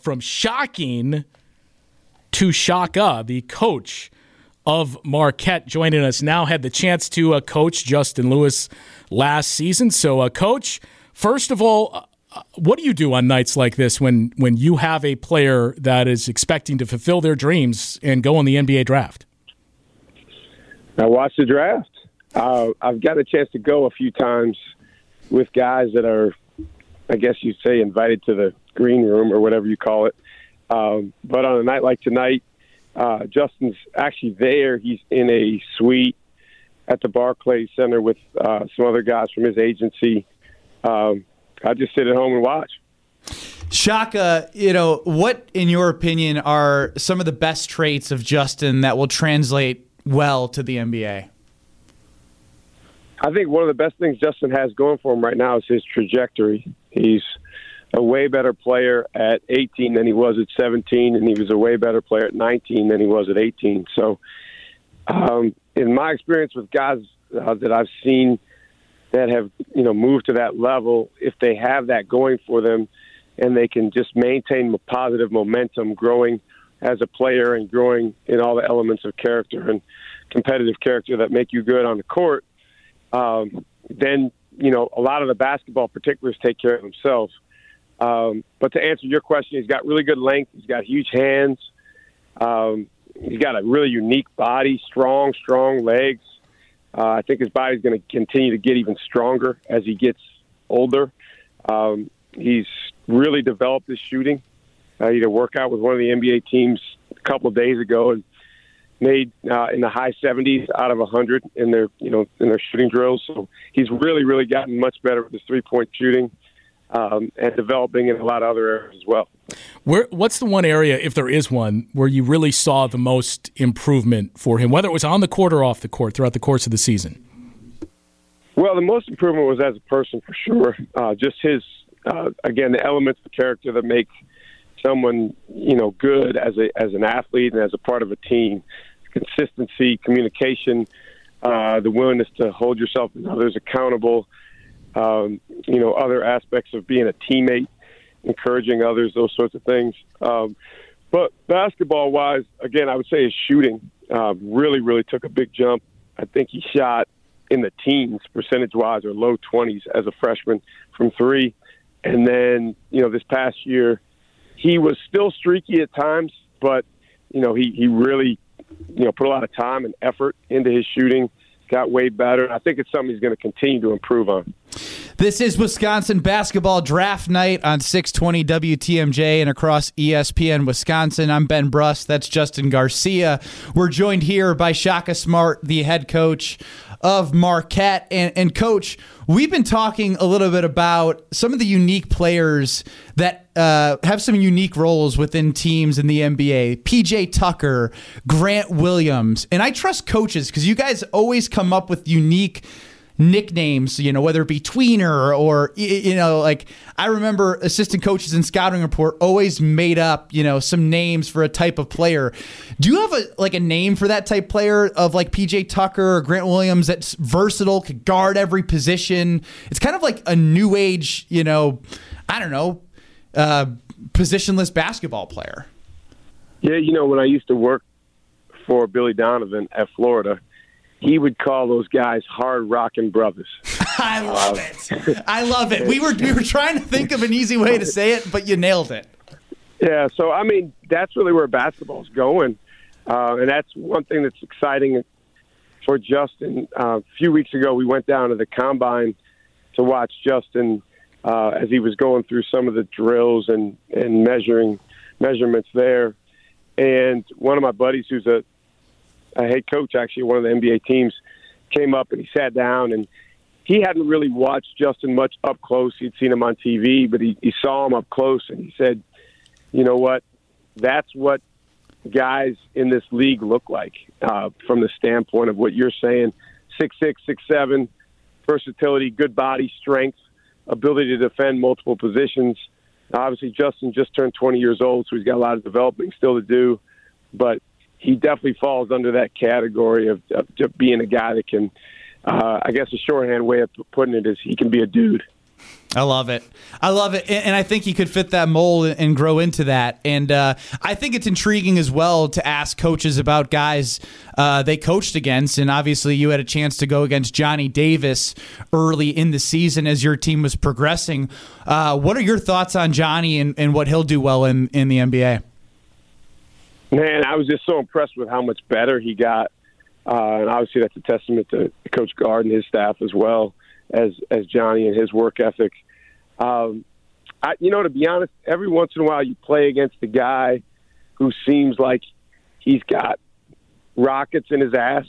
From shocking to Shaka, the coach of Marquette, joining us now, had the chance to uh, coach Justin Lewis last season. So, uh, coach, first of all, uh, what do you do on nights like this when when you have a player that is expecting to fulfill their dreams and go on the NBA draft? I watch the draft. Uh, I've got a chance to go a few times with guys that are, I guess you'd say, invited to the green room or whatever you call it. Um, but on a night like tonight, uh, Justin's actually there. He's in a suite at the Barclays Center with uh, some other guys from his agency. Um, I just sit at home and watch. Shaka, you know, what, in your opinion, are some of the best traits of Justin that will translate well to the NBA? I think one of the best things Justin has going for him right now is his trajectory. He's a way better player at 18 than he was at 17, and he was a way better player at 19 than he was at 18. So, um, in my experience with guys uh, that I've seen that have you know moved to that level, if they have that going for them, and they can just maintain positive momentum, growing as a player and growing in all the elements of character and competitive character that make you good on the court, um, then you know a lot of the basketball particulars take care of themselves. Um, but to answer your question, he's got really good length. He's got huge hands. Um, he's got a really unique body, strong, strong legs. Uh, I think his body's going to continue to get even stronger as he gets older. Um, he's really developed his shooting. Uh, he did a workout with one of the NBA teams a couple of days ago and made uh, in the high 70s out of 100 in their you know in their shooting drills. So he's really really gotten much better with his three point shooting um, and developing in a lot of other areas as well. Where, what's the one area, if there is one, where you really saw the most improvement for him, whether it was on the court or off the court throughout the course of the season? Well, the most improvement was as a person for sure. Uh, just his, uh, again, the elements of character that make someone, you know, good as a as an athlete and as a part of a team. Consistency, communication, uh, the willingness to hold yourself and others accountable. Um, you know, other aspects of being a teammate, encouraging others, those sorts of things. Um, but basketball wise, again, I would say his shooting uh, really, really took a big jump. I think he shot in the teens percentage wise or low 20s as a freshman from three. And then, you know, this past year, he was still streaky at times, but, you know, he, he really, you know, put a lot of time and effort into his shooting, got way better. I think it's something he's going to continue to improve on. This is Wisconsin basketball draft night on 620 WTMJ and across ESPN Wisconsin. I'm Ben Brust. That's Justin Garcia. We're joined here by Shaka Smart, the head coach of Marquette. And, and, coach, we've been talking a little bit about some of the unique players that uh, have some unique roles within teams in the NBA. PJ Tucker, Grant Williams. And I trust coaches because you guys always come up with unique nicknames, you know, whether it be tweener or, you know, like I remember assistant coaches in scouting report always made up, you know, some names for a type of player. Do you have a like a name for that type player of like PJ Tucker or Grant Williams that's versatile, could guard every position? It's kind of like a new age, you know, I don't know, uh, positionless basketball player. Yeah, you know, when I used to work for Billy Donovan at Florida, he would call those guys hard rocking brothers. I love it. I love it. We were we were trying to think of an easy way to say it, but you nailed it. Yeah, so I mean that's really where basketball's going, uh, and that's one thing that's exciting for Justin. Uh, a few weeks ago, we went down to the combine to watch Justin uh, as he was going through some of the drills and and measuring measurements there. And one of my buddies, who's a a head coach, actually, one of the NBA teams, came up and he sat down and he hadn't really watched Justin much up close. He'd seen him on TV, but he, he saw him up close and he said, you know what? That's what guys in this league look like uh, from the standpoint of what you're saying six six, six seven, versatility, good body strength, ability to defend multiple positions. Obviously, Justin just turned 20 years old, so he's got a lot of developing still to do. But he definitely falls under that category of, of being a guy that can. Uh, I guess a shorthand way of putting it is he can be a dude. I love it. I love it, and, I think he could fit that mold and grow into that. And uh, I think it's intriguing as well to ask coaches about guys uh, they coached against. And obviously, you had a chance to go against Johnny Davis early in the season as your team was progressing. Uh, what are your thoughts on Johnny and, and what he'll do well in in the NBA? Man, I was just so impressed with how much better he got, uh, and obviously that's a testament to Coach Gard and his staff as well as as Johnny and his work ethic. Um, I, you know, to be honest, every once in a while you play against a guy who seems like he's got rockets in his ass,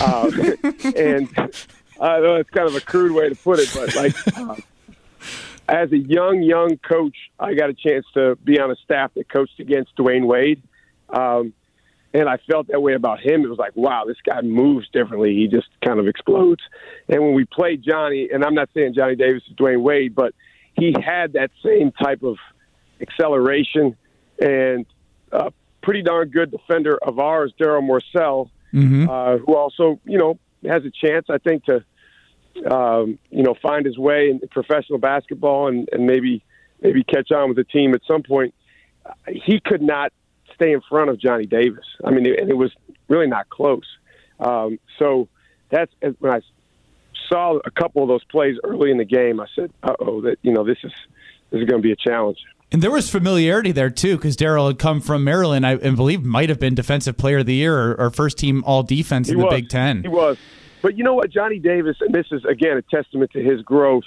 uh, and I know it's kind of a crude way to put it, but like. Uh, as a young, young coach, I got a chance to be on a staff that coached against Dwyane Wade. Um, and I felt that way about him. It was like, wow, this guy moves differently. He just kind of explodes. And when we played Johnny, and I'm not saying Johnny Davis is Dwyane Wade, but he had that same type of acceleration and a pretty darn good defender of ours, Daryl Morsell, mm-hmm. uh, who also, you know, has a chance, I think, to, um, you know, find his way in professional basketball and, and maybe maybe catch on with the team at some point. He could not stay in front of Johnny Davis. I mean, and it was really not close. Um, so that's when I saw a couple of those plays early in the game. I said, "Uh oh, that you know this is this is going to be a challenge." And there was familiarity there too, because Daryl had come from Maryland. I and believe might have been Defensive Player of the Year or, or first team All Defense in the Big Ten. He was, but you know what, Johnny Davis, and this is again a testament to his growth.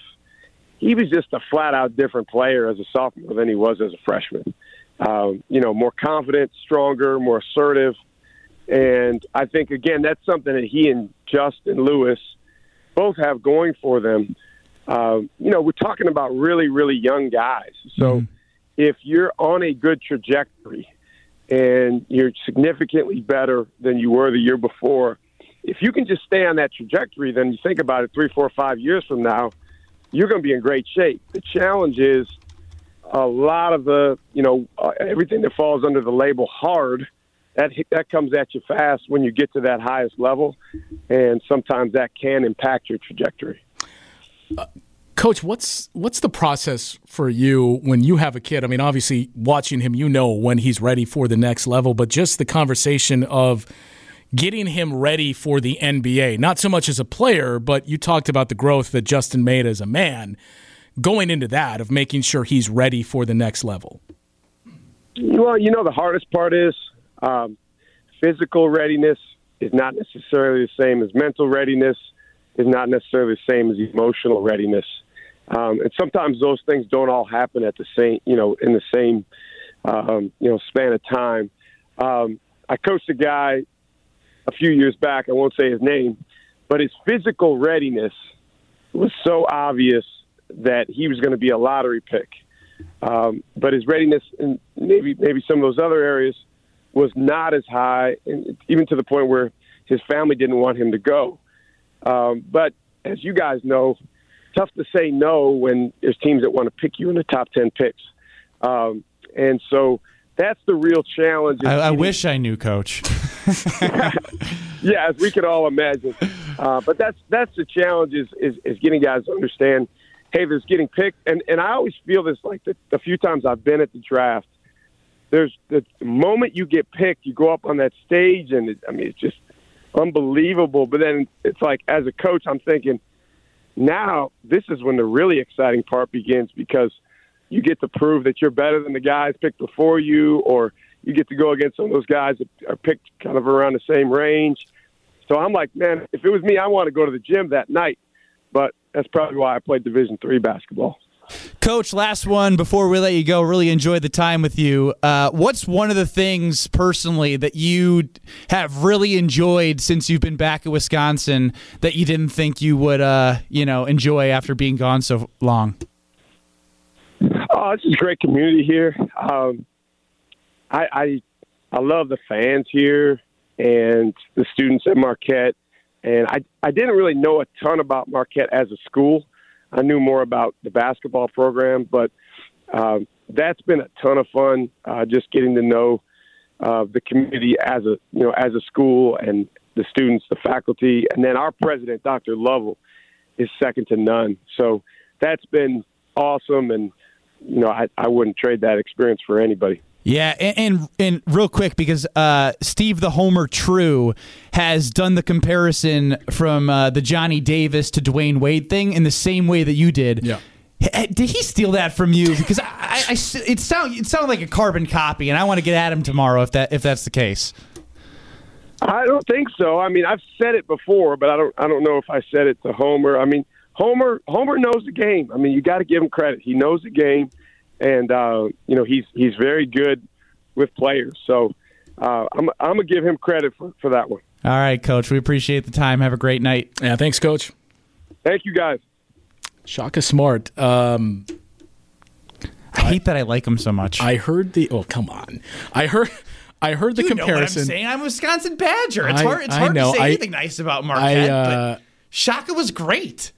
He was just a flat out different player as a sophomore than he was as a freshman um, you know, more confident, stronger, more assertive. And I think, again, that's something that he and Justin Lewis both have going for them. Um, you know, we're talking about really, really young guys. So mm-hmm. if you're on a good trajectory and you're significantly better than you were the year before, if you can just stay on that trajectory, then you think about it three, four, five years from now, you're going to be in great shape. The challenge is – a lot of the, you know, uh, everything that falls under the label hard, that that comes at you fast when you get to that highest level, and sometimes that can impact your trajectory. Uh, Coach, what's what's the process for you when you have a kid? I mean, obviously, watching him, you know when he's ready for the next level, but just the conversation of getting him ready for the NBA, not so much as a player, but you talked about the growth that Justin made as a man going into that of making sure he's ready for the next level? Well, you know, the hardest part is um, physical readiness is not necessarily the same as mental readiness, is not necessarily the same as emotional readiness. Um, and sometimes those things don't all happen at the same, you know, in the same, um, you know, span of time. Um, I coached a guy a few years back. I won't say his name, but his physical readiness was so obvious that he was going to be a lottery pick. Um, but his readiness in maybe maybe some of those other areas was not as high, and even to the point where his family didn't want him to go. Um, but as you guys know, tough to say no when there's teams that want to pick you in the top ten picks, um, and so that's the real challenge. I, I wish I knew, Coach. yeah, as we could all imagine. Uh, but that's that's the challenge is, is is getting guys to understand hey, there's getting picked, and and I always feel this like the, the few times I've been at the draft. There's the moment you get picked, you go up on that stage, and it, I mean it's just unbelievable. But then it's like as a coach, I'm thinking now this is when the really exciting part begins because you get to prove that you're better than the guys picked before you, or you get to go against some of those guys that are picked kind of around the same range. So I'm like, man, if it was me, I want to go to the gym that night. But that's probably why I played Division three basketball. Coach, last one before we let you go. Really enjoyed the time with you. Uh, what's one of the things personally that you have really enjoyed since you've been back at Wisconsin that you didn't think you would, uh, you know, enjoy after being gone so long? Oh, it's a great community here. Um, I, I I love the fans here and the students at Marquette. And I, I didn't really know a ton about Marquette as a school. I knew more about the basketball program, but um, that's been a ton of fun. Uh, just getting to know uh, the community as a you know as a school and the students, the faculty, and then our president, Dr. Lovell, is second to none. So that's been awesome, and you know I, I wouldn't trade that experience for anybody. Yeah, and, and, and real quick because uh, Steve the Homer True has done the comparison from uh, the Johnny Davis to Dwyane Wade thing in the same way that you did. Yeah. H- Did he steal that from you? Because I, I, I s- it sound it sounded like a carbon copy, and I want to get at him tomorrow if that if that's the case. I don't think so. I mean, I've said it before, but I don't. I don't know if I said it to Homer. I mean, Homer. Homer knows the game. I mean, you got to give him credit. He knows the game, and uh, you know he's he's very good with players. So uh, I'm I'm gonna give him credit for, for that one. All right, Coach. We appreciate the time. Have a great night. Yeah, thanks, Coach. Thank you guys. Shaka Smart. Um, I hate that I like him so much. I heard the. Oh, come on. I heard. I heard the you comparison. know what I'm saying? I'm a Wisconsin Badger. It's I- hard. It's I hard know. to say I- anything nice about Marquette. I, uh, but Shaka was great.